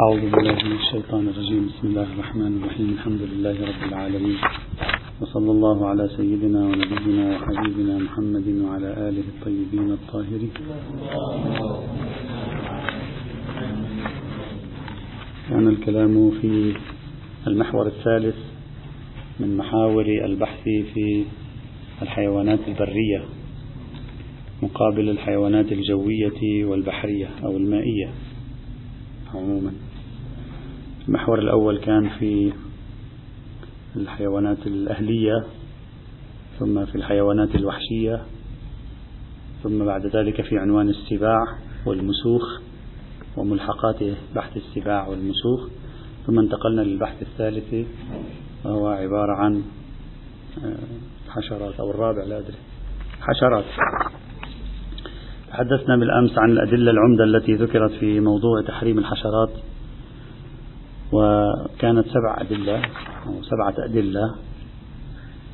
أعوذ بالله من الشيطان الرجيم. بسم الله الرحمن الرحيم. الحمد لله رب العالمين. وصلى الله على سيدنا ونبينا وحبيبنا محمد وعلى آله الطيبين الطاهرين. كان الكلام في المحور الثالث من محاور البحث في الحيوانات البرية مقابل الحيوانات الجوية والبحرية أو المائية عموما. المحور الأول كان في الحيوانات الأهلية ثم في الحيوانات الوحشية ثم بعد ذلك في عنوان السباع والمسوخ وملحقات بحث السباع والمسوخ. ثم انتقلنا للبحث الثالث وهو عبارة عن حشرات أو الرابع لا أدري. حشرات. تحدثنا بالأمس عن الأدلة العمدة التي ذكرت في موضوع تحريم الحشرات. وكانت سبع أدلة أو سبعة أدلة.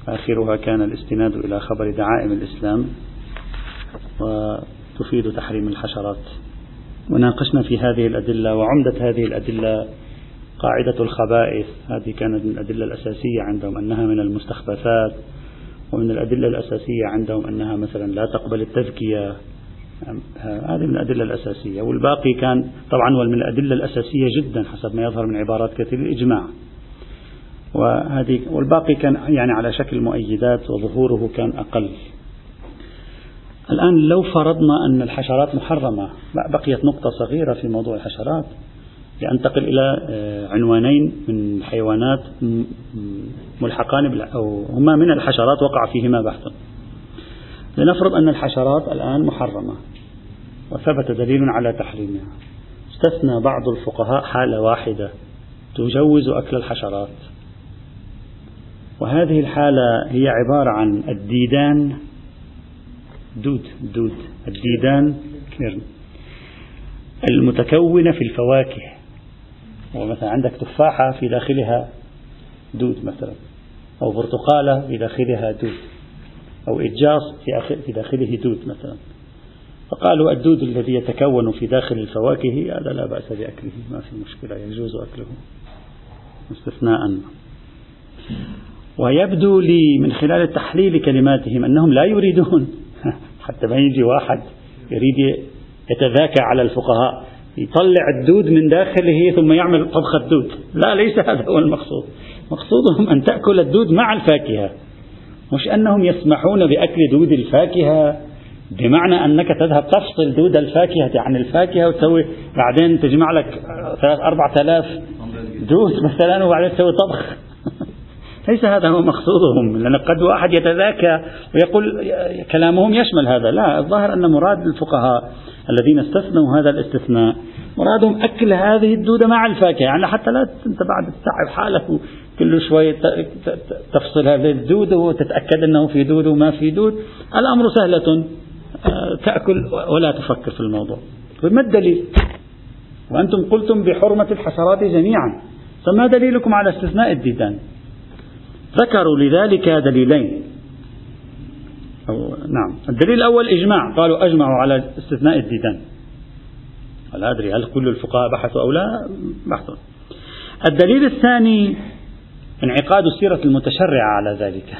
آخرها كان الاستناد إلى خبر دعائم الإسلام وتفيد تحريم الحشرات. وناقشنا في هذه الأدلة وعمدة هذه الأدلة قاعدة الخبائث. هذه كانت من الأدلة الأساسية عندهم أنها من المستخبثات ومن الأدلة الأساسية عندهم أنها مثلا لا تقبل التذكية. هذه من الأدلة الأساسية. والباقي كان طبعا ومن الأدلة الأساسية جدا حسب ما يظهر من عبارات كثير الإجماع وهذه والباقي كان يعني على شكل مؤيدات وظهوره كان أقل. الآن لو فرضنا أن الحشرات محرمة بقيت نقطة صغيرة في موضوع الحشرات. لأنتقل إلى عنوانين من حيوانات ملحقان أو هما من الحشرات وقع فيهما بحث لنفرض أن الحشرات الآن محرمة وثبت دليل على تحريمها. استثنى بعض الفقهاء حالة واحدة تجوز أكل الحشرات. وهذه الحالة هي عبارة عن الديدان. دود دود. الديدان المتكونة في الفواكه. ومثلا عندك تفاحة في داخلها دود مثلا. أو برتقالة في داخلها دود. أو إجاص في داخله دود مثلا. فقالوا الدود الذي يتكون في داخل الفواكه هذا لا بأس بأكله ما في مشكلة يجوز أكله استثناء ويبدو لي من خلال تحليل كلماتهم أنهم لا يريدون حتى ما يجي واحد يريد يتذاكى على الفقهاء يطلع الدود من داخله ثم يعمل طبخ الدود. لا ليس هذا هو المقصود. مقصودهم أن تأكل الدود مع الفاكهة. مش أنهم يسمحون بأكل دود الفاكهة بمعنى أنك تذهب تفصل دود الفاكهة عن الفاكهة وتسوي بعدين تجمع لك ثلاث أربعة آلاف دود مثلا وبعدين تسوي طبخ. ليس هذا هو مقصودهم لأن قد واحد يتذاكى ويقول كلامهم يشمل هذا. لا الظاهر أن مراد الفقهاء الذين استثنوا هذا الاستثناء مرادهم أكل هذه الدودة مع الفاكهة. يعني حتى لا أنت بعد تتعب حالك كل شوي تفصل هذه الدودة وتتأكد أنه في دود وما في دود. الأمر سهلة. تأكل ولا تفكر في الموضوع. فما الدليل؟ وأنتم قلتم بحرمة الحشرات جميعا. فما دليلكم على استثناء الديدان؟ ذكروا لذلك دليلين. أو نعم. الدليل الأول إجماع. قالوا أجمعوا على استثناء الديدان. لا أدري هل كل الفقهاء بحثوا أو لا. بحثوا. الدليل الثاني انعقاد السيرة المتشرعة على ذلك.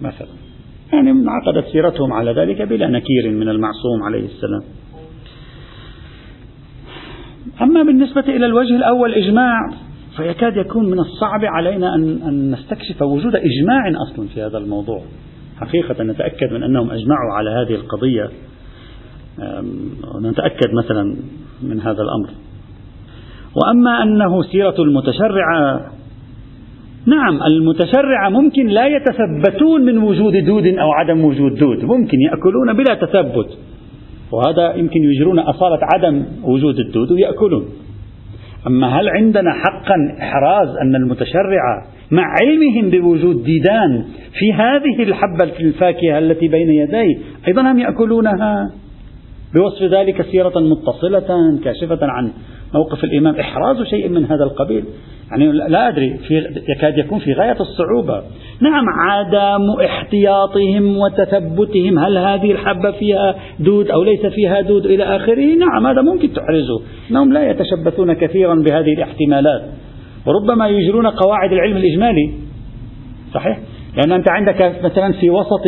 مثلا. يعني انعقدت سيرتهم على ذلك بلا نكير من المعصوم عليه السلام. أما بالنسبة إلى الوجه الأول إجماع فيكاد يكون من الصعب علينا أن, أن نستكشف وجود إجماع أصلا في هذا الموضوع. حقيقة نتأكد من أنهم أجمعوا على هذه القضية. ونتأكد مثلا من هذا الأمر. وأما أنه سيرة المتشرعة نعم المتشرعة ممكن لا يتثبتون من وجود دود أو عدم وجود دود. ممكن يأكلون بلا تثبت وهذا يمكن يجرون أصالة عدم وجود الدود ويأكلون. أما هل عندنا حقا إحراز أن المتشرعة مع علمهم بوجود ديدان في هذه الحبة الفاكهة التي بين يديه أيضا هم يأكلونها؟ بوصف ذلك سيرة متصلة كاشفة عن موقف الإمام. إحراز شيء من هذا القبيل. يعني لا أدري في يكاد يكون في غاية الصعوبة. نعم عدم احتياطهم وتثبتهم هل هذه الحبة فيها دود أو ليس فيها دود إلى آخره؟ نعم هذا ممكن تحرزه أنهم لا يتشبثون كثيرا بهذه الاحتمالات. وربما يجرون قواعد العلم الإجمالي. صحيح؟ لأن أنت عندك مثلا في وسط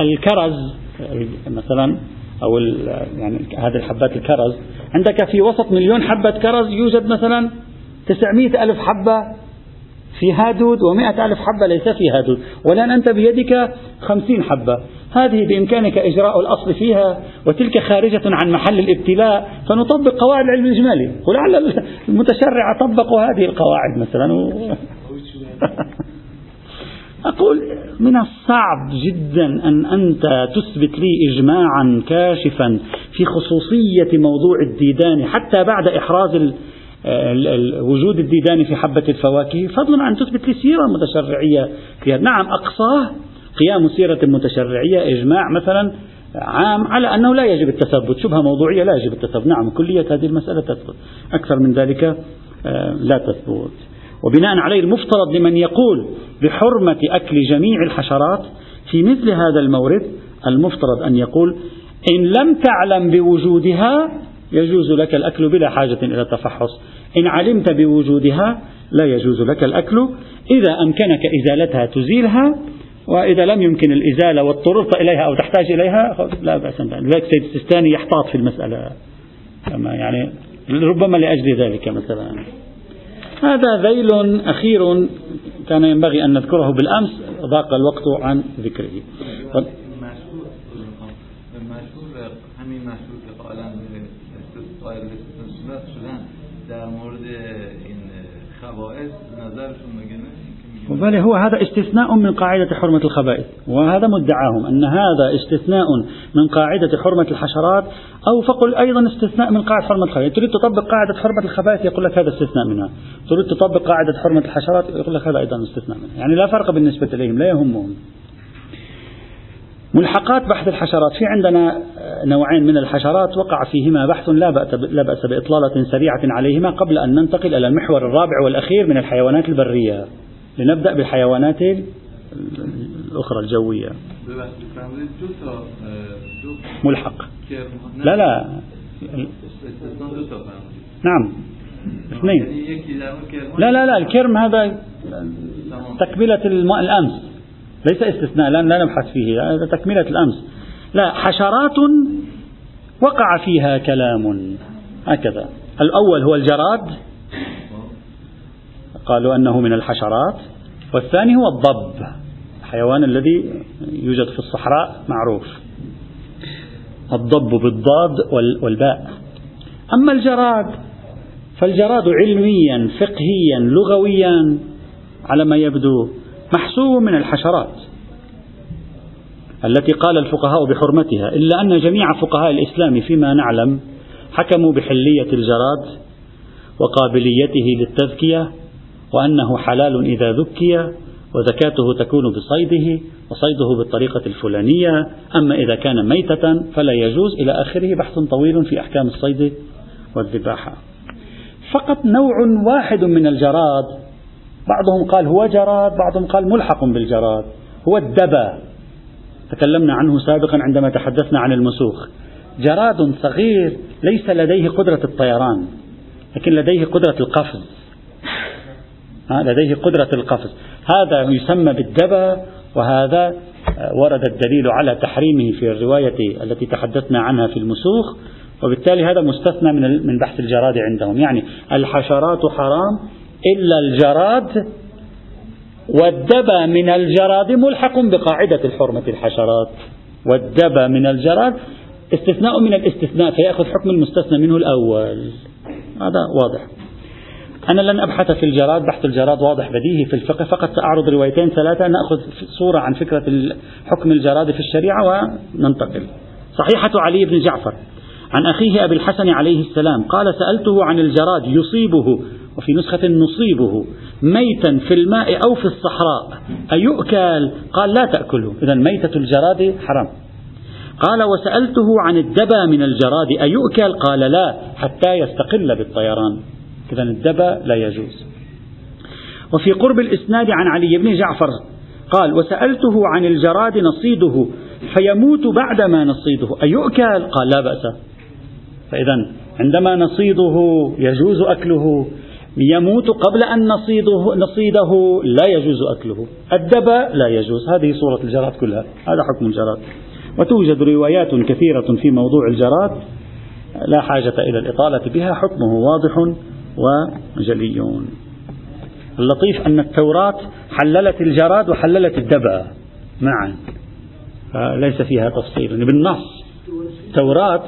الكرز مثلا أو يعني هذه الحبات الكرز. عندك في وسط مليون حبة كرز يوجد مثلا 900 ألف حبة فيها دود ومئة ألف حبة ليس فيها دود والآن أنت بيدك خمسين حبة. هذه بإمكانك إجراء الأصل فيها وتلك خارجة عن محل الابتلاء. فنطبق قواعد العلم الإجمالي. ولعل المتشرع طبقوا هذه القواعد مثلا. أقول من الصعب جدا أن أنت تثبت لي إجماعا كاشفا في خصوصية موضوع الديدان حتى بعد إحراز وجود الديدان في حبة الفواكه. فضلا عن تثبت لي سيرة متشرعية فيها نعم أقصاه قيام سيرة متشرعية إجماع مثلا عام على أنه لا يجب التثبت. شبهة موضوعية لا يجب التثبت. نعم كلية هذه المسألة تثبت. أكثر من ذلك آه، لا تثبت. وبناء عليه المفترض لمن يقول بحرمة أكل جميع الحشرات في مثل هذا المورد المفترض أن يقول إن لم تعلم بوجودها يجوز لك الأكل بلا حاجة إلى التفحص إن علمت بوجودها لا يجوز لك الأكل إذا أمكنك إزالتها تزيلها وإذا لم يمكن الإزالة واضطررت إليها أو تحتاج إليها لا بأس لذلك سيد السيستاني يحتاط في المسألة. يعني ربما لأجل ذلك مثلا. هذا ذيل أخير كان ينبغي أن نذكره بالأمس ضاق الوقت عن ذكره. در مورد این خبائث نظرشون مگه بله هو هذا استثناء من قاعدة حرمة الخبائث. وهذا مدعاهم أن هذا استثناء من قاعدة حرمة الحشرات أو فقل أيضا استثناء من قاعدة حرمة الخبائث. تريد تطبق قاعدة حرمة الخبائث؟ يقول لك هذا استثناء منها. تريد تطبق قاعدة حرمة الحشرات؟ يقول لك هذا أيضا استثناء منها. يعني لا فرق بالنسبة إليهم لا يهمهم. ملحقات بحث الحشرات. في عندنا نوعين من الحشرات. وقع فيهما بحث لا بأس, لا بأس بإطلالة سريعة عليهما قبل أن ننتقل إلى المحور الرابع والأخير من الحيوانات البرية. لنبدأ بالحيوانات الأخرى الجوية. ملحق. لا لا. نعم. اثنين. لا لا لا. الكرم هذا تكملة الأمس. ليس استثناء لا نبحث فيه. هذا تكملة الأمس. لا حشرات وقع فيها كلام. هكذا. الأول هو الجراد. قالوا أنه من الحشرات. والثاني هو الضب الحيوان الذي يوجد في الصحراء معروف. الضب بالضاد والباء. أما الجراد فالجراد علميا فقهيا لغويا على ما يبدو محسوب من الحشرات التي قال الفقهاء بحرمتها. إلا أن جميع فقهاء الإسلام فيما نعلم حكموا بحلية الجراد وقابليته للتذكية وأنه حلال إذا ذكي وزكاته تكون بصيده وصيده بالطريقة الفلانية. أما إذا كان ميتة فلا يجوز إلى آخره بحث طويل في أحكام الصيد والذباحة. فقط نوع واحد من الجراد بعضهم قال هو جراد بعضهم قال ملحق بالجراد هو الدبا. تكلمنا عنه سابقا عندما تحدثنا عن المسوخ. جراد صغير ليس لديه قدرة الطيران لكن لديه قدرة القفز. لديه قدرة القفز هذا يسمى بالدبا وهذا ورد الدليل على تحريمه في الرواية التي تحدثنا عنها في المسوخ. وبالتالي هذا مستثنى من من بحث الجراد عندهم. يعني الحشرات حرام إلا الجراد والدبا من الجراد ملحق بقاعدة الحرمة الحشرات. والدبا من الجراد استثناء من الاستثناء فيأخذ حكم المستثنى منه الأول. هذا واضح. أنا لن أبحث في الجراد بحث الجراد واضح بديهي في الفقه فقط سأعرض روايتين ثلاثة نأخذ صورة عن فكرة حكم الجراد في الشريعة وننتقل. صحيحة علي بن جعفر عن أخيه أبي الحسن عليه السلام قال سألته عن الجراد يصيبه وفي نسخة نصيبه ميتا في الماء أو في الصحراء أيؤكل؟ قال لا تأكله. إذا ميتة الجراد حرام. قال وسألته عن الدبا من الجراد أيؤكل؟ قال لا حتى يستقل بالطيران. إذا الدبا لا يجوز. وفي قرب الإسناد عن علي بن جعفر قال وسألته عن الجراد نصيده فيموت بعدما نصيده. أيؤكل؟ قال لا بأس. فإذا عندما نصيده يجوز أكله يموت قبل أن نصيده, نصيده لا يجوز أكله. الدبا لا يجوز. هذه صورة الجراد كلها. هذا حكم الجراد. وتوجد روايات كثيرة في موضوع الجراد لا حاجة إلى الإطالة بها. حكمه واضح. وجلي اللطيف أن التوراة حللت الجراد وحللت الدبأ معا. ليس فيها تفصيل. يعني بالنص. توراة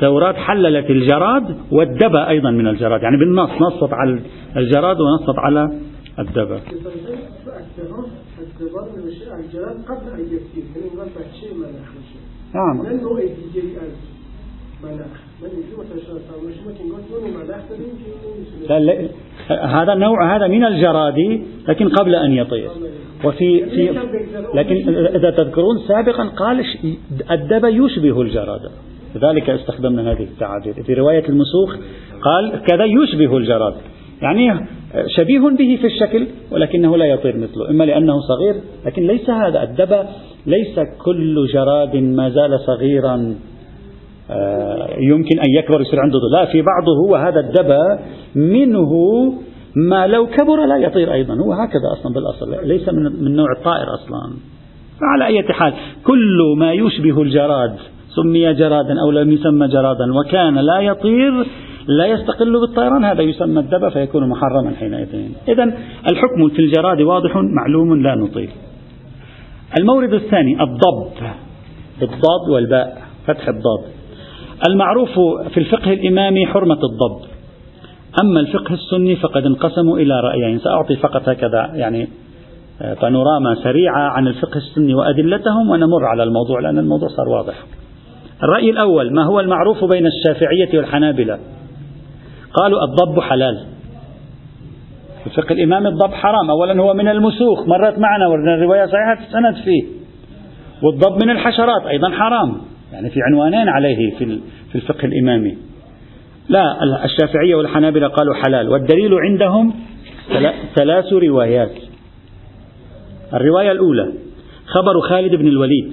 توراة حللت الجراد والدبأ أيضا من الجراد. يعني بالنص نصت على الجراد ونصت على الدبأ. نعم. هذا النوع هذا من الجراد لكن قبل أن يطير. وفي في لكن إذا تذكرون سابقا قال الدب يشبه الجراد. لذلك استخدمنا هذه التعابير. في رواية المسوخ قال كذا يشبه الجراد. يعني شبيه به في الشكل ولكنه لا يطير مثله. إما لأنه صغير لكن ليس هذا. الدب ليس كل جراد ما زال صغيرا. يمكن أن يكبر يصير عنده لا في بعضه هو هذا الدبا منه ما لو كبر لا يطير أيضا. هو هكذا أصلا بالأصل ليس من, من نوع الطائر أصلا. فعلى أي حال كل ما يشبه الجراد سمي جرادا أو لم يسمى جرادا وكان لا يطير لا يستقل بالطيران هذا يسمى الدبا فيكون محرما حينئذ. إذا الحكم في الجراد واضح معلوم لا نطيل المورد الثاني الضب. بالضاد والباء فتح الضاد. المعروف في الفقه الإمامي حرمة الضب. أما الفقه السني فقد انقسموا إلى رأيين. سأعطي فقط هكذا يعني آه، بانوراما سريعة عن الفقه السني وأدلتهم ونمر على الموضوع لأن الموضوع صار واضح. الرأي الأول ما هو المعروف بين الشافعية والحنابلة؟ قالوا الضب حلال. في الفقه الإمامي الضب حرام. أولا هو من المسوخ مرت معنا ورنا الرواية صحيحة السند فيه. والضب من الحشرات أيضا حرام. يعني في عنوانين عليه في في الفقه الإمامي. لا الشافعية والحنابلة قالوا حلال. والدليل عندهم ثلاث روايات. الرواية الأولى خبر خالد بن الوليد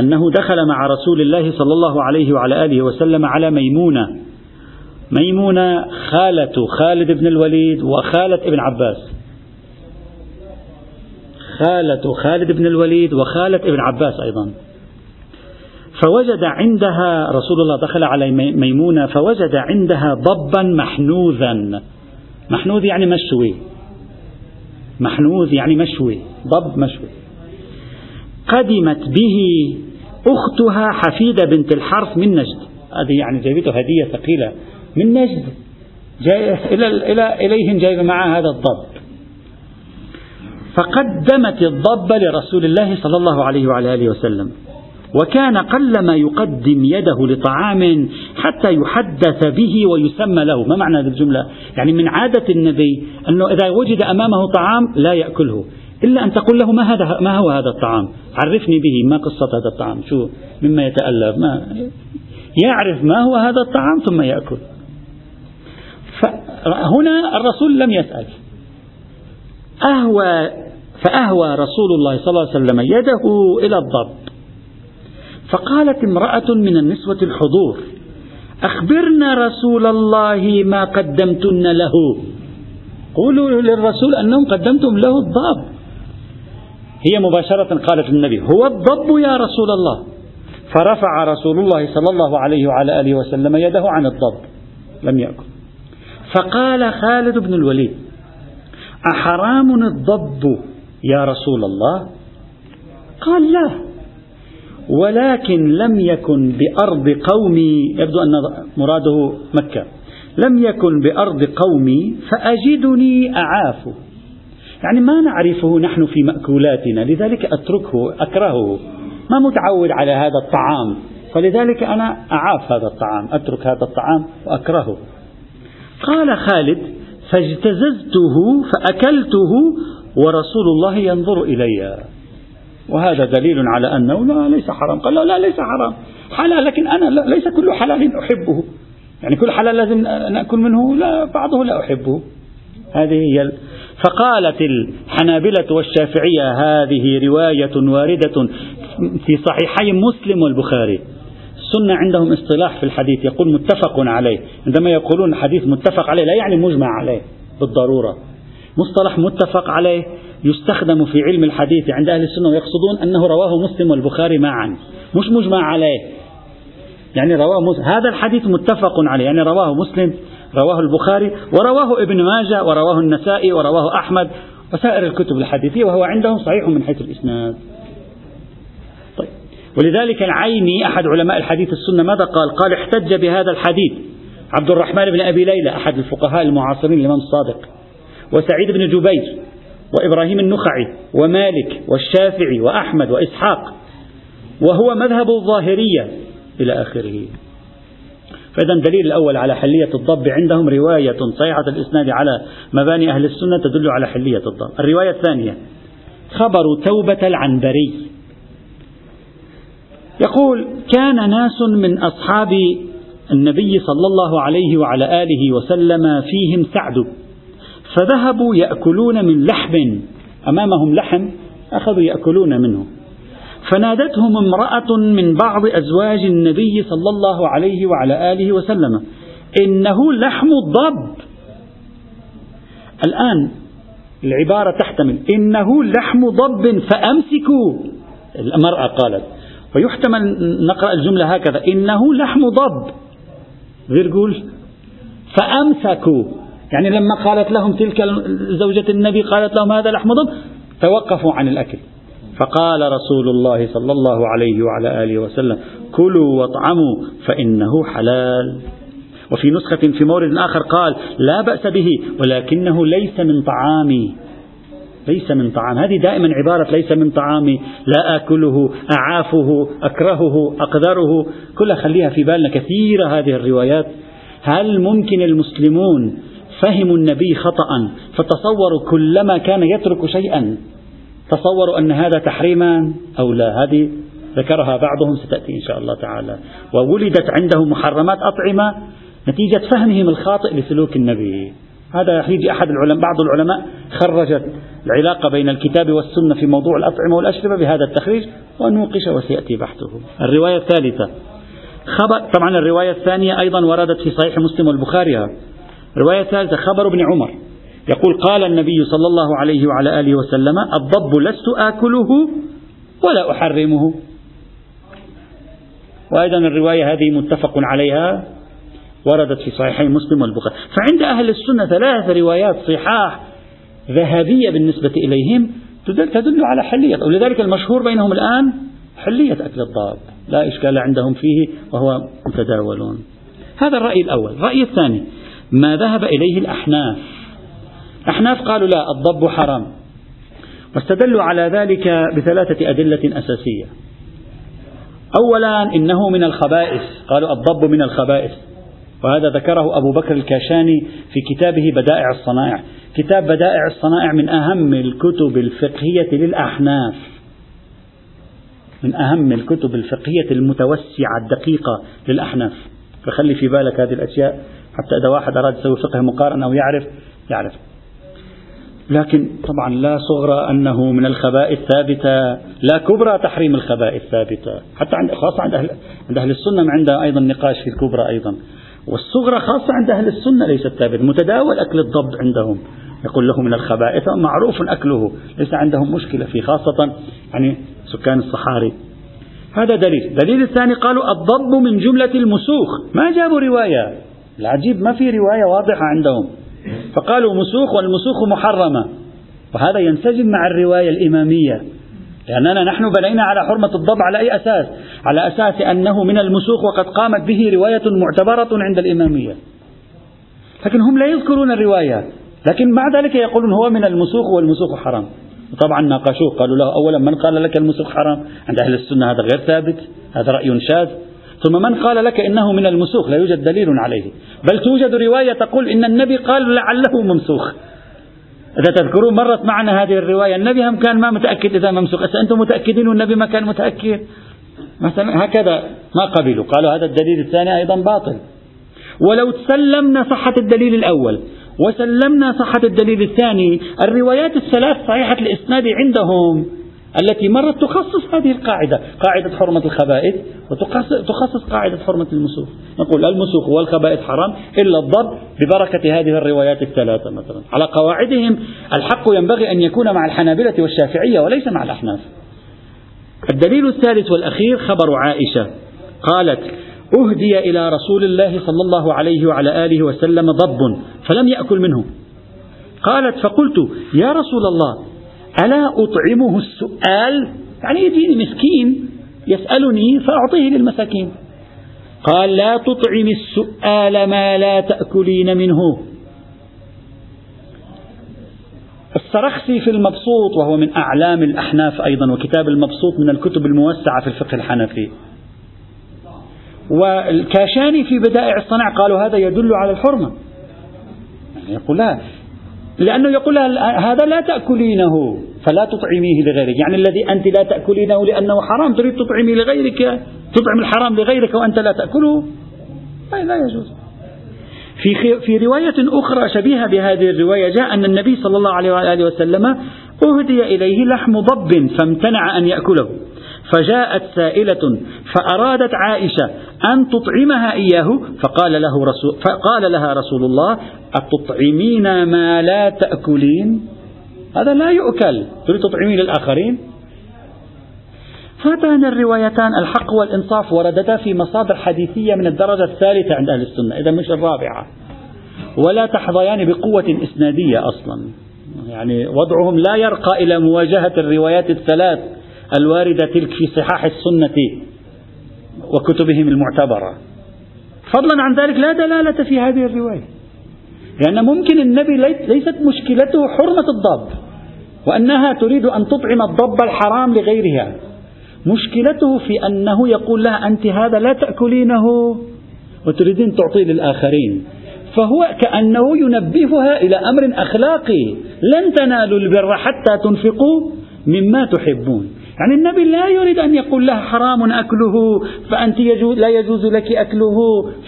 أنه دخل مع رسول الله صلى الله عليه وعلى آله وسلم على ميمونة. ميمونة خالة خالد بن الوليد وخالة ابن عباس. خالة خالد بن الوليد وخالة ابن عباس أيضا. فوجد عندها رسول الله دخل على ميمونة فوجد عندها ضبا محنوذا. محنوذ يعني مشوي. محنوذ يعني مشوي. ضب مشوي. قدمت به أختها حفيدة بنت الحرث من نجد. هذه يعني جايبته هدية ثقيلة. من نجد. جاي إلى إلى إليهم جايب معها هذا الضب. فقدمت الضب لرسول الله صلى الله عليه وعلى آله وسلم. وكان قلما يقدم يده لطعام حتى يحدث به ويسمى له. ما معنى هذه الجملة؟ يعني من عادة النبي أنه إذا وجد أمامه طعام لا يأكله. إلا أن تقول له ما هذا ما هو هذا الطعام؟ عرفني به ما قصة هذا الطعام. شو؟ مما يتألف ما يعرف ما هو هذا الطعام ثم يأكل. فهنا الرسول لم يسأل. أهوى فأهوى رسول الله صلى الله عليه وسلم يده إلى الضب. فقالت امرأة من النسوة الحضور أخبرنا رسول الله ما قدمتن له. قولوا للرسول أنهم قدمتم له الضب. هي مباشرة قالت للنبي هو الضب يا رسول الله. فرفع رسول الله صلى الله عليه وعلى آله وسلم يده عن الضب لم يأكل. فقال خالد بن الوليد أحرام الضب يا رسول الله؟ قال لا. ولكن لم يكن بأرض قومي يبدو أن مراده مكة. لم يكن بأرض قومي فأجدني أعاف. يعني ما نعرفه نحن في مأكولاتنا لذلك أتركه أكرهه. ما متعود على هذا الطعام. فلذلك أنا أعاف هذا الطعام أترك هذا الطعام وأكرهه. قال خالد فاجتززته فأكلته ورسول الله ينظر إلي. وهذا دليل على أنه لا ليس حرام. قال لا, ليس حرام. حلال لكن أنا لا ليس كل حلال أحبه. يعني كل حلال لازم نأكل منه لا بعضه لا أحبه. هذه هي فقالت الحنابلة والشافعية هذه رواية واردة في صحيحي مسلم والبخاري. السنة عندهم اصطلاح في الحديث يقول متفق عليه. عندما يقولون الحديث متفق عليه لا يعني مجمع عليه بالضرورة. مصطلح متفق عليه يستخدم في علم الحديث عند أهل السنة ويقصدون أنه رواه مسلم والبخاري معا. مش مجمع عليه. يعني رواه مسلم هذا الحديث متفق عليه. يعني رواه مسلم رواه البخاري ورواه ابن ماجه ورواه النسائي ورواه أحمد وسائر الكتب الحديثية وهو عندهم صحيح من حيث الإسناد. طيب. ولذلك العيني أحد علماء الحديث السنة ماذا قال؟ قال احتج بهذا الحديث. عبد الرحمن بن أبي ليلى أحد الفقهاء المعاصرين الإمام الصادق. وسعيد بن جبير وإبراهيم النخعي ومالك والشافعي وأحمد وإسحاق وهو مذهب الظاهرية إلى آخره. فإذا الدليل الأول على حلية الضب عندهم رواية صحيحة الإسناد على مباني أهل السنة تدل على حلية الضب. الرواية الثانية خبر توبة العنبري. يقول كان ناس من أصحاب النبي صلى الله عليه وعلى آله وسلم فيهم سعد. فذهبوا يأكلون من لحم. أمامهم لحم أخذوا يأكلون منه. فنادتهم امرأة من بعض أزواج النبي صلى الله عليه وعلى آله وسلم إنه لحم الضب. الآن العبارة تحتمل إنه لحم ضب فأمسكوا. المرأة قالت ويحتمل نقرأ الجملة هكذا إنه لحم ضب. فأمسكوا. يعني لما قالت لهم تلك زوجة النبي قالت لهم هذا لحم ضب توقفوا عن الأكل. فقال رسول الله صلى الله عليه وعلى آله وسلم كلوا واطعموا فإنه حلال. وفي نسخة في مورد آخر قال لا بأس به ولكنه ليس من طعامي. ليس من طعام. هذه دائما عبارة ليس من طعامي. لا آكله أعافه أكرهه أقدره كلها خليها في بالنا. كثيرة هذه الروايات. هل ممكن المسلمون فهموا النبي خطأ فتصوروا كلما كان يترك شيئا. تصوروا أن هذا تحريما أو لا هذه ذكرها بعضهم ستأتي إن شاء الله تعالى. وولدت عنده محرمات أطعمة نتيجة فهمهم الخاطئ لسلوك النبي. هذا يجي أحد العلماء بعض العلماء خرجت العلاقة بين الكتاب والسنة في موضوع الأطعمة والأشربة بهذا التخريج ونوقش وسيأتي بحثه. الرواية الثالثة. خبر طبعا الرواية الثانية أيضا وردت في صحيح مسلم والبخاري. الرواية الثالثة خبر ابن عمر. يقول قال النبي صلى الله عليه وعلى آله وسلم الضب لست آكله ولا أحرمه. وأيضا الرواية هذه متفق عليها وردت في صحيحي مسلم والبخاري. فعند أهل السنة ثلاث روايات صحاح ذهبية بالنسبة إليهم تدل على حلية. ولذلك المشهور بينهم الآن حلية أكل الضاب. لا إشكال عندهم فيه وهو متداول هذا الرأي الأول. الرأي الثاني ما ذهب إليه الأحناف. أحناف قالوا لا الضب حرام. واستدلوا على ذلك بثلاثة أدلة أساسية. أولا إنه من الخبائث. قالوا الضب من الخبائث. وهذا ذكره أبو بكر الكاشاني في كتابه بدائع الصنائع. كتاب بدائع الصنائع من أهم الكتب الفقهية للأحناف. من أهم الكتب الفقهية المتوسعة الدقيقة للأحناف. فخلي في بالك هذه الأشياء. حتى إذا واحد أراد يسوي فقه مقارنة أو يعرف يعرف. لكن طبعا لا صغرى أنه من الخبائث ثابتة لا كبرى تحريم الخبائث ثابتة حتى عند خاصة عند أهل, عند أهل السنة عندها أيضا نقاش في الكبرى أيضا. والصغرى خاصة عند أهل السنة ليست ثابتة متداول أكل الضب عندهم. يقول له من الخبائث معروف أكله. ليس عندهم مشكلة فيه خاصة يعني سكان الصحاري. هذا دليل. دليل الثاني قالوا الضب من جملة المسوخ. ما جابوا رواية. العجيب ما في رواية واضحة عندهم. فقالوا مسوخ والمسوخ محرمة. وهذا ينسجم مع الرواية الإمامية. لأننا نحن بنينا على حرمة الضب على أي أساس؟ على أساس أنه من المسوخ وقد قامت به رواية معتبرة عند الإمامية. لكن هم لا يذكرون الرواية. لكن مع ذلك يقولون هو من المسوخ والمسوخ حرام. طبعا ناقشوه قالوا له أولا من قال لك المسوخ حرام؟ عند أهل السنة هذا غير ثابت هذا رأي شاذ. ثم من قال لك إنه من المسوخ لا يوجد دليل عليه. بل توجد رواية تقول إن النبي قال لعله ممسوخ. إذا تذكرون مرت معنا هذه الرواية النبي هم كان ما متأكد إذا ممسوخ. أنتم متأكدين والنبي ما كان متأكد؟ مثلا هكذا ما قبلوا. قالوا هذا الدليل الثاني أيضا باطل. ولو سلمنا صحة الدليل الأول وسلمنا صحة الدليل الثاني الروايات الثلاث صحيحة الإسناد عندهم. التي مرت تخصص هذه القاعدة قاعدة حرمة الخبائث وتخصص قاعدة حرمة المسوخ. نقول المسوخ والخبائث حرام إلا الضب ببركة هذه الروايات الثلاثة مثلا. على قواعدهم الحق ينبغي أن يكون مع الحنابلة والشافعية وليس مع الأحناف. الدليل الثالث والأخير خبر عائشة. قالت أهدي إلى رسول الله صلى الله عليه وعلى آله وسلم ضب فلم يأكل منه. قالت فقلت يا رسول الله ألا أطعمه السؤال؟ يعني يجيني مسكين يسألني فأعطيه للمساكين. قال لا تطعم السؤال ما لا تأكلين منه. السرخسي في المبسوط وهو من أعلام الأحناف أيضا وكتاب المبسوط من الكتب الموسعة في الفقه الحنفي. والكاشاني في بدائع الصنع قالوا هذا يدل على الحرمة. يعني يقول لا لأنه يقول هذا لا تأكلينه فلا تطعميه لغيرك. يعني الذي أنت لا تأكلينه لأنه حرام تريد تطعمي لغيرك تطعم الحرام لغيرك وأنت لا تأكله؟ لا يجوز. في في رواية أخرى شبيهة بهذه الرواية جاء أن النبي صلى الله عليه وآله وسلم أهدي إليه لحم ضب فامتنع أن يأكله. فجاءت سائلة فأرادت عائشة أن تطعمها إياه فقال له رسول فقال لها رسول الله أتطعمين ما لا تأكلين؟ هذا لا يؤكل. تريد تطعمين للآخرين؟ هاتان الروايتان الحق والإنصاف وردتا في مصادر حديثية من الدرجة الثالثة عند أهل السنة. إذا مش الرابعة. ولا تحظيان بقوة إسنادية أصلا. يعني وضعهم لا يرقى إلى مواجهة الروايات الثلاث. الواردة تلك في صحاح السنة وكتبهم المعتبرة. فضلا عن ذلك لا دلالة في هذه الرواية. لأن ممكن النبي ليست مشكلته حرمة الضب وأنها تريد أن تطعم الضب الحرام لغيرها. مشكلته في أنه يقول لها أنت هذا لا تأكلينه وتريدين تعطيه للآخرين. فهو كأنه ينبهها إلى أمر أخلاقي لن تنالوا البر حتى تنفقوا مما تحبون. يعني النبي لا يريد أن يقول لها حرام أكله فأنت يجوز لا يجوز لك أكله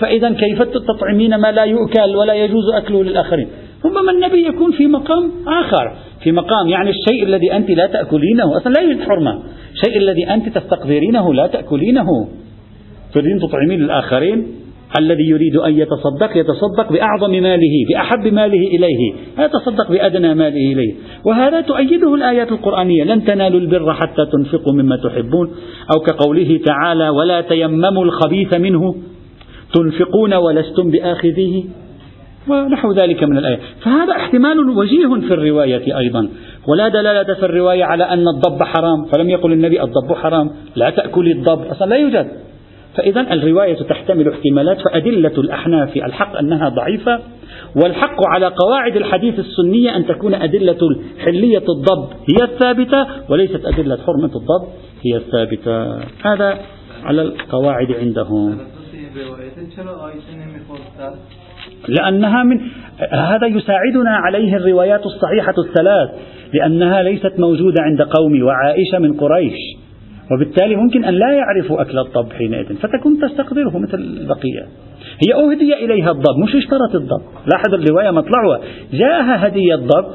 فإذا كيف تطعمين ما لا يؤكل ولا يجوز أكله للآخرين؟ ربما النبي يكون في مقام آخر في مقام يعني الشيء الذي أنت لا تأكلينه أصلا لا يوجد حرمة. الشيء الذي أنت تستقذرينه لا تأكلينه. تريدين تطعمين للآخرين الذي يريد أن يتصدق يتصدق بأعظم ماله بأحب ماله إليه. لا يتصدق بأدنى ماله إليه. وهذا تؤيده الآيات القرآنية. لن تنالوا البر حتى تنفقوا مما تحبون. أو كقوله تعالى ولا تيمموا الخبيث منه تنفقون ولستم بآخذيه. ونحو ذلك من الآية. فهذا احتمال وجيه في الرواية أيضا. ولا دلالة في الرواية على أن الضب حرام. فلم يقل النبي الضب حرام. لا تأكل الضب. أصلا لا يوجد. فإذا الرواية تحتمل احتمالات فأدلة الأحناف. الحق أنها ضعيفة والحق على قواعد الحديث السنية أن تكون أدلة حلية الضب هي الثابتة وليست أدلة حرمة الضب هي الثابتة. هذا على القواعد عندهم. لأنها من هذا يساعدنا عليه الروايات الصحيحة الثلاث لأنها ليست موجودة عند قومي وعائشة من قريش. وبالتالي ممكن أن لا يعرفوا أكل الضب حينئذ فتكون تستقدره مثل البقية. هي أهدي إليها الضب مش اشترت الضب. لاحظ الرواية مطلعها. جاءها هدية الضب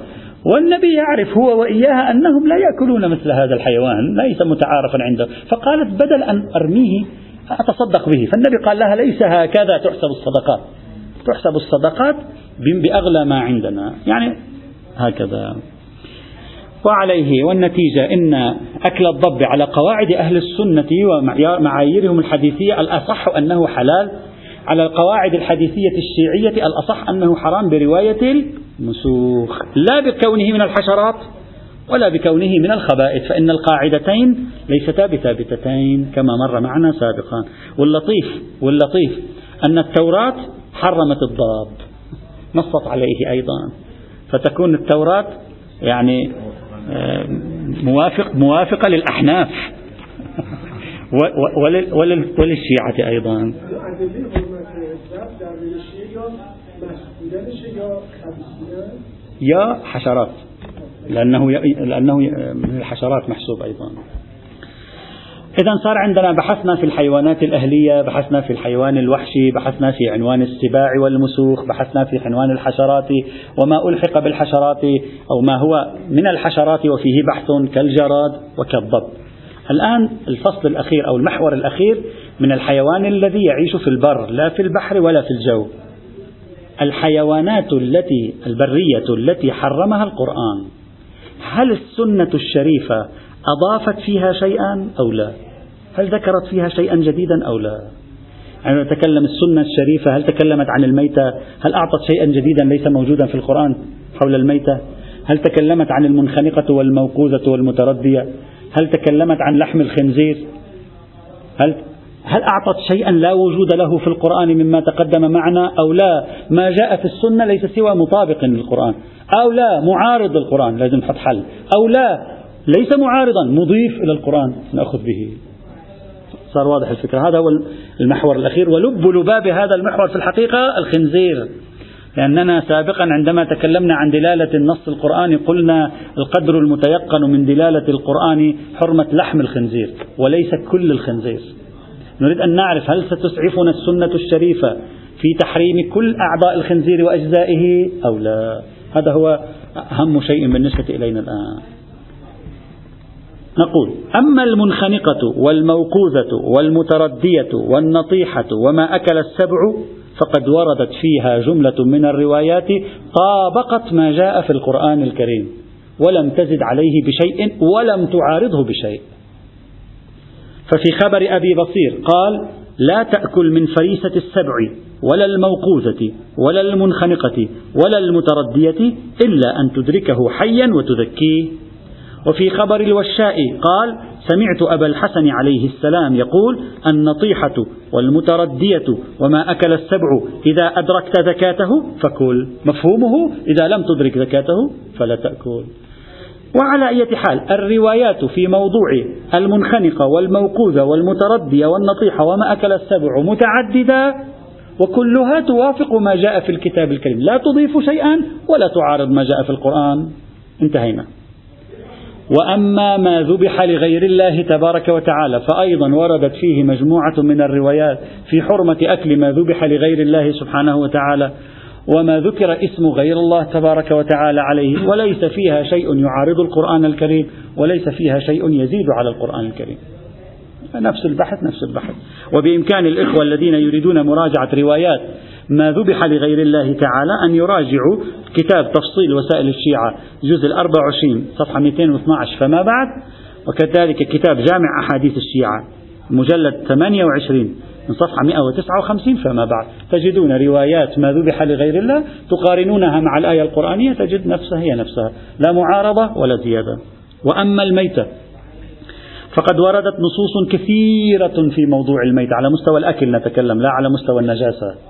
والنبي يعرف هو وإياها أنهم لا يأكلون مثل هذا الحيوان ليس متعارفا عنده. فقالت بدل أن أرميه أتصدق به. فالنبي قال لها ليس هكذا تحسب الصدقات. تحسب الصدقات بأغلى ما عندنا. يعني هكذا. وعليه والنتيجة إن أكل الضب على قواعد أهل السنة ومعاييرهم الحديثية الأصح أنه حلال على القواعد الحديثية الشيعية الأصح أنه حرام برواية المسوخ. لا بكونه من الحشرات ولا بكونه من الخبائث فإن القاعدتين ليستا بثابتتين كما مر معنا سابقا. واللطيف واللطيف أن التوراة حرمت الضب. نصت عليه أيضا. فتكون التوراة يعني موافق موافقة للأحناف. وللشيعة أيضا. يا حشرات لأنه لأنه من الحشرات محسوب أيضا. إذا صار عندنا بحثنا في الحيوانات الأهلية بحثنا في الحيوان الوحشي بحثنا في عنوان السباع والمسوخ بحثنا في عنوان الحشرات وما ألحق بالحشرات أو ما هو من الحشرات وفيه بحث كالجراد وكالضب. الآن الفصل الأخير أو المحور الأخير من الحيوان الذي يعيش في البر لا في البحر ولا في الجو. الحيوانات التي البرية التي حرمها القرآن. هل السنة الشريفة أضافت فيها شيئا أو لا؟ هل ذكرت فيها شيئا جديدا أو لا؟ عندما يعني تكلم السنة الشريفة هل تكلمت عن الميتة؟ هل أعطت شيئا جديدا ليس موجودا في القرآن حول الميتة؟ هل تكلمت عن المنخنقة والموقوذة والمتردية؟ هل تكلمت عن لحم الخنزير؟ هل هل أعطت شيئا لا وجود له في القرآن مما تقدم معنا أو لا؟ ما جاء في السنة ليس سوى مطابق للقرآن أو لا معارض للقرآن لازم نحط حل أو لا ليس معارضا مضيف إلى القرآن نأخذ به. صار واضح الفكرة. هذا هو المحور الأخير. ولب لباب هذا المحور في الحقيقة الخنزير. لأننا سابقا عندما تكلمنا عن دلالة النص القرآني قلنا القدر المتيقن من دلالة القرآن حرمة لحم الخنزير وليس كل الخنزير. نريد أن نعرف هل ستسعفنا السنة الشريفة في تحريم كل أعضاء الخنزير وأجزائه أو لا. هذا هو أهم شيء بالنسبة إلينا الآن. نقول أما المنخنقة والموقوذة والمتردية والنطيحة وما أكل السبع فقد وردت فيها جملة من الروايات طابقت ما جاء في القرآن الكريم ولم تزد عليه بشيء ولم تعارضه بشيء. ففي خبر أبي بصير قال لا تأكل من فريسة السبع ولا الموقوذة ولا المنخنقة ولا المتردية إلا أن تدركه حيا وتذكيه. وفي خبر الوشاء قال سمعت أبا الحسن عليه السلام يقول النطيحة والمتردية وما أكل السبع إذا أدركت زكاته فكل. مفهومه؟ إذا لم تدرك زكاته فلا تأكل. وعلى أي حال الروايات في موضوع المنخنقة والموقوذة والمتردية والنطيحة وما أكل السبع متعددة وكلها توافق ما جاء في الكتاب الكريم. لا تضيف شيئا ولا تعارض ما جاء في القرآن. انتهينا. وأما ما ذبح لغير الله تبارك وتعالى فأيضا وردت فيه مجموعة من الروايات في حرمة أكل ما ذبح لغير الله سبحانه وتعالى وما ذكر اسم غير الله تبارك وتعالى عليه وليس فيها شيء يعارض القرآن الكريم وليس فيها شيء يزيد على القرآن الكريم. نفس البحث نفس البحث. وبإمكان الإخوة الذين يريدون مراجعة روايات ما ذبح لغير الله تعالى أن يراجعوا كتاب تفصيل وسائل الشيعة جزء الأربع وعشرين صفحة 212 فما بعد؟ وكذلك كتاب جامع أحاديث الشيعة مجلد 28 من صفحة 159 فما بعد. تجدون روايات ما ذبح لغير الله تقارنونها مع الآية القرآنية تجد نفسها هي نفسها لا معارضة ولا زيادة. وأما الميتة فقد وردت نصوص كثيرة في موضوع الميت على مستوى الأكل نتكلم لا على مستوى النجاسة.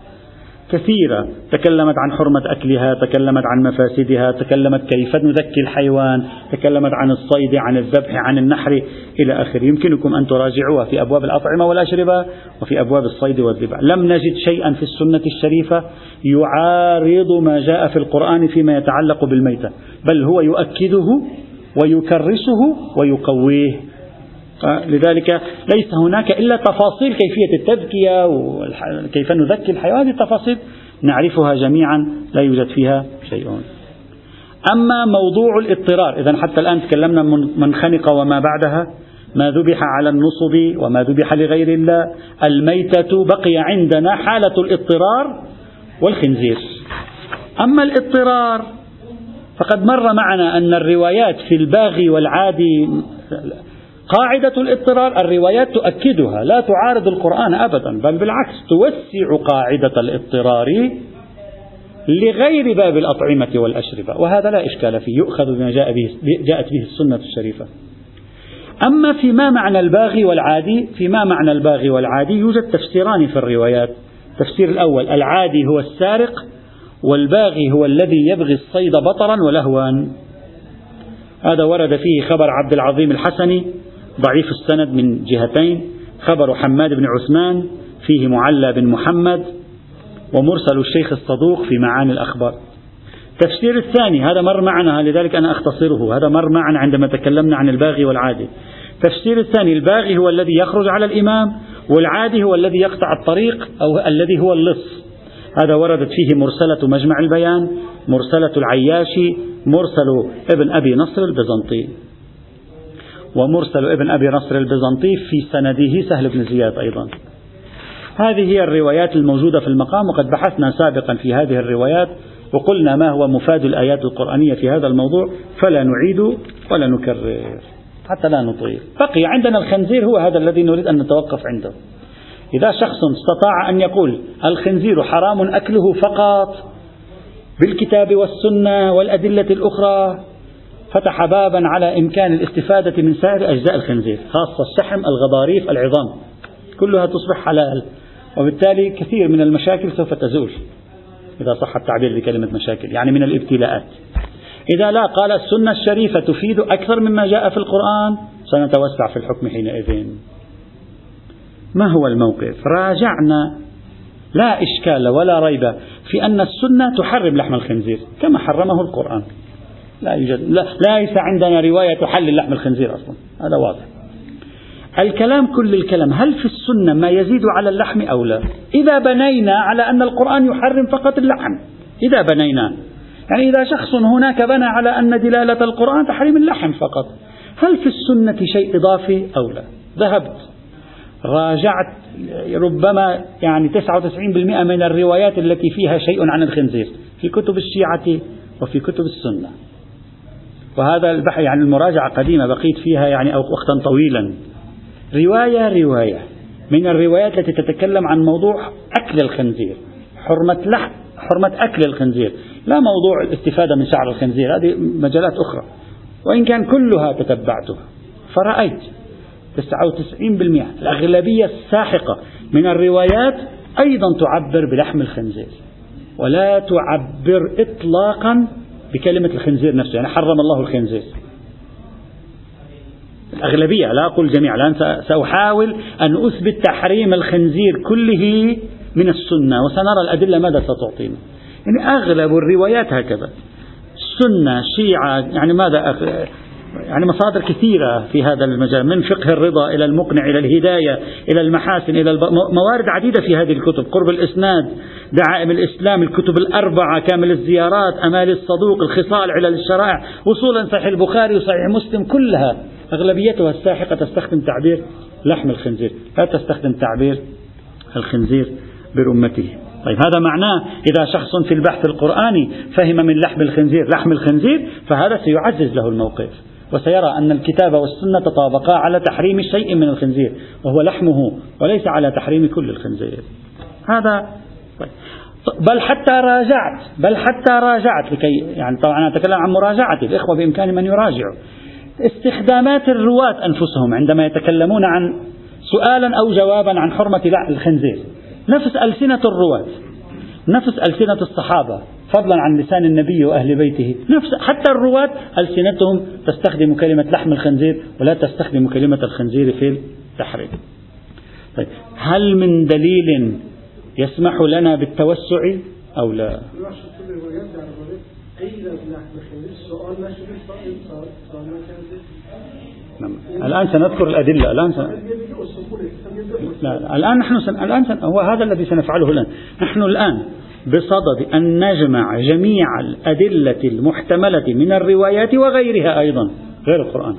كثيرة. تكلمت عن حرمة أكلها تكلمت عن مفاسدها تكلمت كيف نذكي الحيوان تكلمت عن الصيد عن الذبح عن النحر إلى آخره. يمكنكم أن تراجعوها في أبواب الأطعمة والأشربة وفي أبواب الصيد والذبح. لم نجد شيئا في السنة الشريفة يعارض ما جاء في القرآن فيما يتعلق بالميتة بل هو يؤكده ويكرسه ويقويه. لذلك ليس هناك إلا تفاصيل كيفية التذكية وكيف نذكي الحيوان هذه التفاصيل نعرفها جميعا لا يوجد فيها شيء. أما موضوع الاضطرار إذا حتى الآن تكلمنا من خنق وما بعدها ما ذبح على النصب وما ذبح لغير الله الميتة بقي عندنا حالة الاضطرار والخنزير. أما الاضطرار فقد مر معنا أن الروايات في الباغي والعادي قاعدة الاضطرار الروايات تؤكدها لا تعارض القرآن أبدا بل بالعكس توسع قاعدة الاضطرار لغير باب الأطعمة والأشربة وهذا لا إشكال فيه يؤخذ بما جاء به جاءت به السنة الشريفة. أما فيما معنى الباغي والعادي فيما معنى الباغي والعادي يوجد تفسيران في الروايات. التفسير الأول العادي هو السارق والباغي هو الذي يبغي الصيد بطرا ولهوا. هذا ورد فيه خبر عبد العظيم الحسني ضعيف السند من جهتين خبر حماد بن عثمان فيه معلى بن محمد ومرسل الشيخ الصدوق في معاني الأخبار. التفسير الثاني هذا مر معنا لذلك أنا أختصره هذا مر معنا عندما تكلمنا عن الباغي والعادي. التفسير الثاني الباغي هو الذي يخرج على الإمام والعادي هو الذي يقطع الطريق أو الذي هو اللص. هذا وردت فيه مرسلة مجمع البيان مرسلة العياشي مرسل ابن أبي نصر البيزنطي. ومرسل ابن أبي نصر البيزنطي في سنده سهل بن زياد أيضا. هذه هي الروايات الموجودة في المقام وقد بحثنا سابقا في هذه الروايات وقلنا ما هو مفاد الآيات القرآنية في هذا الموضوع فلا نعيد ولا نكرر حتى لا نطيل. بقي عندنا الخنزير هو هذا الذي نريد أن نتوقف عنده. إذا شخص استطاع أن يقول الخنزير حرام أكله فقط بالكتاب والسنة والأدلة الأخرى فتح بابا على إمكان الاستفادة من سائر أجزاء الخنزير خاصة الشحم الغضاريف العظام. كلها تصبح حلال وبالتالي كثير من المشاكل سوف تزول إذا صح التعبير بكلمة مشاكل يعني من الابتلاءات. إذا لا قال السنة الشريفة تفيد أكثر مما جاء في القرآن سنتوسع في الحكم حينئذ. ما هو الموقف؟ راجعنا لا إشكال ولا ريب في أن السنة تحرم لحم الخنزير كما حرمه القرآن. لا يوجد. لا ليس عندنا رواية تحلل لحم الخنزير أصلا. هذا واضح. الكلام كل الكلام هل في السنة ما يزيد على اللحم أو لا؟ إذا بنينا على أن القرآن يحرم فقط اللحم. إذا بنينا. يعني إذا شخص هناك بنى على أن دلالة القرآن تحريم اللحم فقط. هل في السنة شيء إضافي أو لا؟ ذهبت. راجعت. ربما يعني 99% من الروايات التي فيها شيء عن الخنزير. في كتب الشيعة وفي كتب السنة. وهذا البحث يعني المراجعة قديمة بقيت فيها يعني وقتا طويلا. رواية رواية. من الروايات التي تتكلم عن موضوع أكل الخنزير. حرمة لحم حرمة أكل الخنزير. لا موضوع الاستفادة من شعر الخنزير هذه مجالات أخرى. وإن كان كلها تتبعتها فرأيت 99% الأغلبية الساحقة من الروايات أيضا تعبر بلحم الخنزير. ولا تعبر إطلاقا بكلمة الخنزير نفسه يعني حرم الله الخنزير. الأغلبية لا أقول الجميع الآن سأحاول أن أثبت تحريم الخنزير كله من السنة وسنرى الأدلة ماذا ستعطينا. يعني أغلب الروايات هكذا. السنة شيعة يعني ماذا يعني مصادر كثيرة في هذا المجال من فقه الرضا إلى المقنع إلى الهداية إلى المحاسن إلى الب... موارد عديدة في هذه الكتب. قرب الإسناد دعائم الإسلام الكتب الأربعة كامل الزيارات أمال الصدوق الخصال علل الشرائع وصولا صحيح البخاري وصحيح مسلم كلها أغلبيتها الساحقة تستخدم تعبير لحم الخنزير. لا تستخدم تعبير الخنزير برمته. طيب هذا معناه إذا شخص في البحث القرآني فهم من لحم الخنزير لحم الخنزير فهذا سيعزز له الموقف. وسيرى أن الكتاب والسنة تطابقا على تحريم شيء من الخنزير وهو لحمه وليس على تحريم كل الخنزير. هذا طيب. بل حتى راجعت بل حتى راجعت لكي يعني طبعا أنا أتكلم عن مراجعتي الإخوة بإمكان من يراجعوا. استخدامات الرواة أنفسهم عندما يتكلمون عن سؤالا أو جوابا عن حرمة الخنزير. نفس ألسنة الرواة نفس ألسنة الصحابة. فضلا عن لسان النبي وأهل بيته. نفس حتى الرواة ألسنتهم تستخدم كلمة لحم الخنزير ولا تستخدم كلمة الخنزير في التحريم. طيب هل من دليل يسمح لنا بالتوسع أو لا؟ نعم. الآن سنذكر الأدلة. الآن سن... لا الآن نحن سن... الآن سن... هو هذا الذي سنفعله الآن. نحن الآن بصدد أن نجمع جميع الأدلة المحتملة من الروايات وغيرها أيضا غير القرآن.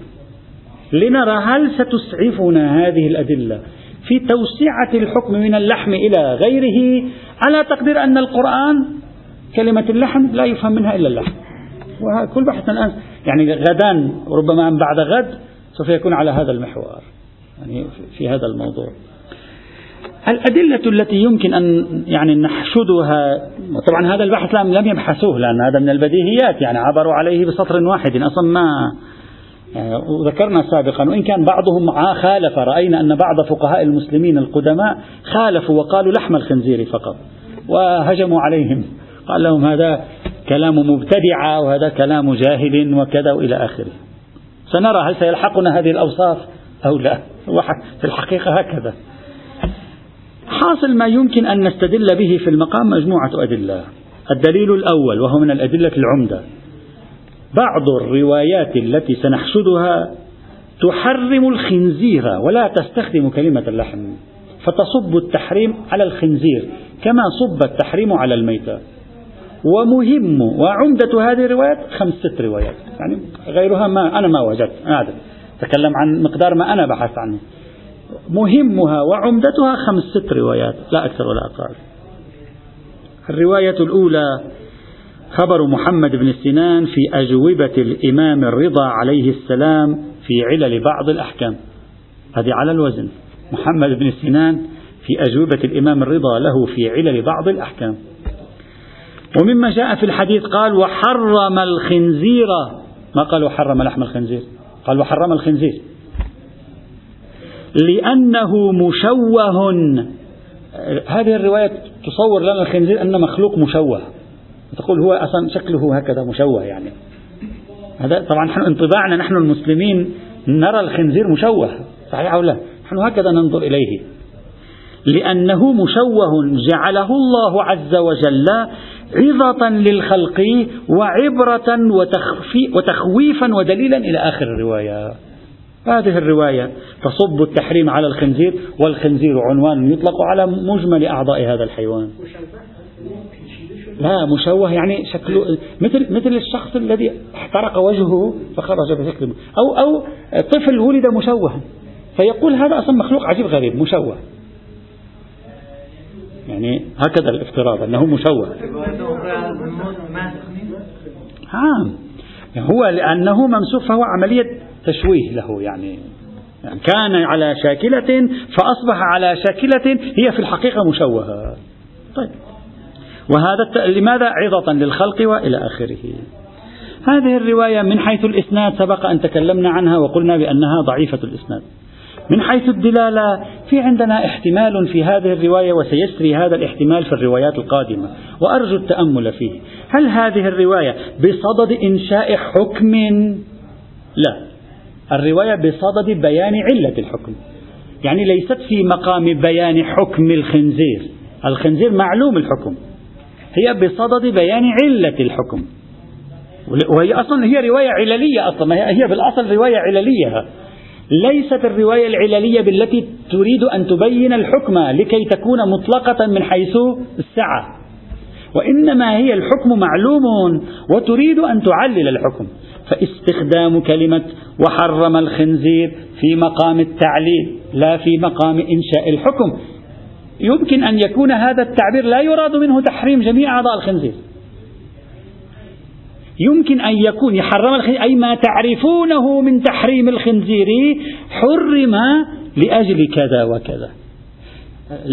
لنرى هل ستسعفنا هذه الأدلة في توسعة الحكم من اللحم إلى غيره؟ على تقدير أن القرآن كلمة اللحم لا يفهم منها إلا اللحم؟ وكل بحثنا الآن يعني غدا ربما بعد غد سوف يكون على هذا المحور يعني في هذا الموضوع. الأدلة التي يمكن أن يعني نحشدها طبعا هذا البحث لم يبحثوه لأن هذا من البديهيات يعني عبروا عليه بسطر واحد أصلا ما يعني ذكرنا سابقا وإن كان بعضهم خالف رأينا أن بعض فقهاء المسلمين القدماء خالفوا وقالوا لحم الخنزير فقط وهجموا عليهم قال لهم هذا كلام مبتدعة وهذا كلام جاهل وكذا وإلى آخره. سنرى هل سيلحقنا هذه الأوصاف أو لا في الحقيقة هكذا. حاصل ما يمكن أن نستدل به في المقام مجموعة أدلة. الدليل الأول وهو من الأدلة العمدة. بعض الروايات التي سنحشدها تحرم الخنزير ولا تستخدم كلمة اللحم فتصب التحريم على الخنزير كما صب التحريم على الميتة. ومهم وعمدة هذه الروايات خمس ست روايات. يعني غيرها ما أنا ما وجدت هذا تكلم عن مقدار ما أنا بحثت عنه. مهمها وعمدتها خمس ست روايات لا أكثر ولا أقل. الرواية الأولى خبر محمد بن سنان في أجوبة الإمام الرضا عليه السلام في علل بعض الأحكام. هذه على الوزن. محمد بن سنان في أجوبة الإمام الرضا له في علل بعض الأحكام. ومما جاء في الحديث قال وحرم الخنزير. ما قال وحرم لحم الخنزير؟ قال وحرم الخنزير. لأنه مشوه. هذه الرواية تصور لنا الخنزير أنه مخلوق مشوه. تقول هو أصلا شكله هكذا مشوه يعني. هذا طبعا نحن انطباعنا نحن المسلمين نرى الخنزير مشوه. صحيح أو لا؟ نحن هكذا ننظر إليه. لأنه مشوه. جعله الله عز وجل عظة للخلق وعبرة وتخويفا ودليلا إلى آخر الرواية. هذه الرواية تصب التحريم على الخنزير والخنزير عنوان يطلق على مجمل أعضاء هذا الحيوان. لا مشوه يعني شكله مثل مثل الشخص الذي احترق وجهه فخرج بشكل أو أو طفل ولد مشوها فيقول هذا أصلا مخلوق عجيب غريب مشوه. يعني هكذا الافتراض أنه مشوه. نعم هو لأنه ممسوح فهو عملية تشويه له يعني. يعني كان على شاكلة فأصبح على شاكلة هي في الحقيقة مشوهة. طيب. وهذا لماذا عظة للخلق وإلى آخره؟ هذه الرواية من حيث الإسناد سبق أن تكلمنا عنها وقلنا بأنها ضعيفة الإسناد. من حيث الدلالة في عندنا احتمال في هذه الرواية وسيسري هذا الاحتمال في الروايات القادمة وأرجو التأمل فيه. هل هذه الرواية بصدد إنشاء حكم؟ لا. الرواية بصدد بيان علة الحكم. يعني ليست في مقام بيان حكم الخنزير. الخنزير معلوم الحكم. هي بصدد بيان علة الحكم. وهي أصلا هي رواية عللية أصلا. هي بالأصل رواية عللية. ليست الرواية العللية بالتي تريد أن تبين الحكم لكي تكون مطلقة من حيث السعة. وإنما هي الحكم معلوم وتريد أن تعلل الحكم. فاستخدام كلمة وحرم الخنزير في مقام التعليل لا في مقام إنشاء الحكم. يمكن أن يكون هذا التعبير لا يراد منه تحريم جميع أعضاء الخنزير. يمكن أن يكون يحرم الخنزير أي ما تعرفونه من تحريم الخنزير حرم لأجل كذا وكذا.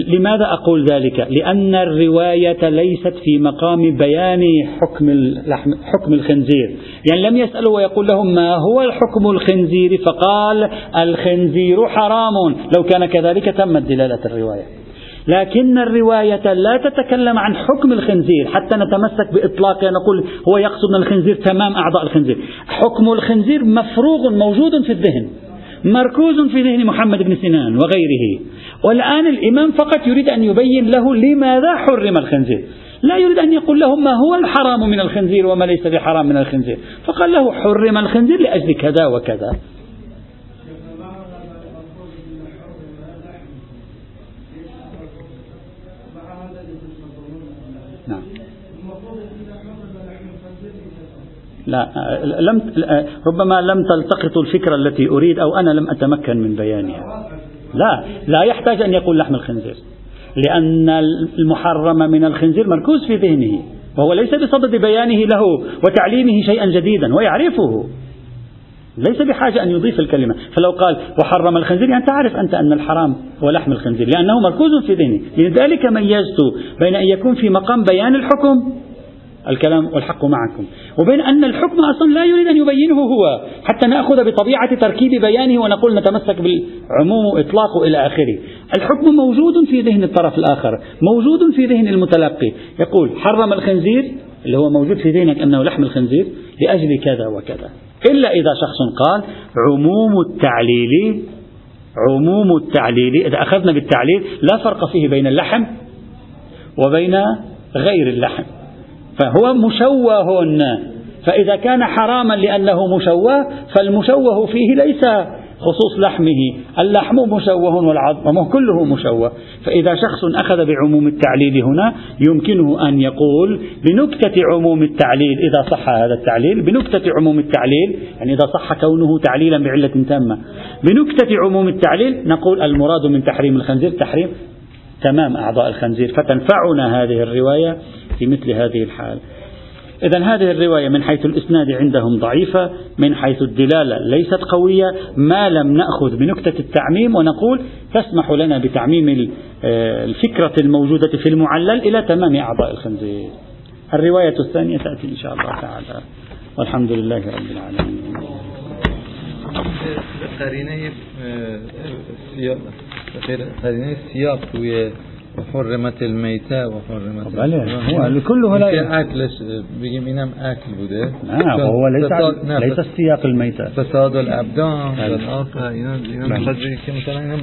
لماذا أقول ذلك؟ لأن الرواية ليست في مقام بيان حكم حكم الخنزير، يعني لم يسألوا ويقول لهم ما هو الحكم الخنزير فقال الخنزير حرام، لو كان كذلك تمت دلالة الرواية. لكن الرواية لا تتكلم عن حكم الخنزير. حتى نتمسك بإطلاقها نقول هو يقصد من الخنزير تمام أعضاء الخنزير. حكم الخنزير مفروغ موجود في الذهن. مركوز في ذهن محمد بن سنان وغيره. والآن الإمام فقط يريد أن يبين له لماذا حرم الخنزير. لا يريد أن يقول له ما هو الحرام من الخنزير وما ليس بحرام من الخنزير. فقال له حرم الخنزير لأجل كذا وكذا. لا لم ربما لم تلتقط الفكرة التي أريد أو أنا لم أتمكن من بيانها. لا لا يحتاج أن يقول لحم الخنزير لأن المحرم من الخنزير مركوز في ذهنه وهو ليس بصدد بيانه له وتعليمه شيئا جديدا ويعرفه. ليس بحاجة أن يضيف الكلمة. فلو قال وحرم الخنزير يعني تعرف أنت أن الحرام هو لحم الخنزير لأنه مركوز في ذهنه. لذلك ميزت بين أن يكون في مقام بيان الحكم الكلام والحق معكم. وبين أن الحكم أصلا لا يريد أن يبينه هو حتى نأخذ بطبيعة تركيب بيانه ونقول نتمسك بالعموم وإطلاقه إلى آخره. الحكم موجود في ذهن الطرف الآخر موجود في ذهن المتلقي. يقول حرم الخنزير اللي هو موجود في ذهنك أنه لحم الخنزير لأجل كذا وكذا. إلا إذا شخص قال عموم التعليل عموم التعليل إذا أخذنا بالتعليل لا فرق فيه بين اللحم وبين غير اللحم. فهو مشوه. فإذا كان حراما لأنه مشوه فالمشوه فيه ليس خصوص لحمه. اللحم مشوه والعظم كله مشوه. فإذا شخص أخذ بعموم التعليل هنا يمكنه أن يقول بنكتة عموم التعليل إذا صح هذا التعليل بنكتة عموم التعليل يعني إذا صح كونه تعليلا بعلة تامة. بنكتة عموم التعليل نقول المراد من تحريم الخنزير تحريم تمام أعضاء الخنزير. فتنفعنا هذه الرواية في مثل هذه الحال. إذا هذه الرواية من حيث الإسناد عندهم ضعيفة من حيث الدلالة ليست قوية. ما لم نأخذ بنكتة التعميم ونقول تسمح لنا بتعميم آه، الفكرة الموجودة في المعلل إلى تمام أعضاء الخنزير. الرواية الثانية تأتي إن شاء الله تعالى. والحمد لله رب العالمين. قرینه سیاق توی حرمت المیته و حرمت بله هو كله لا اکلش بگیم اینم اکل بوده. نه هو ليس ليس السياق الميتة. فساد الأبدان بله. اینا اینا که مثلا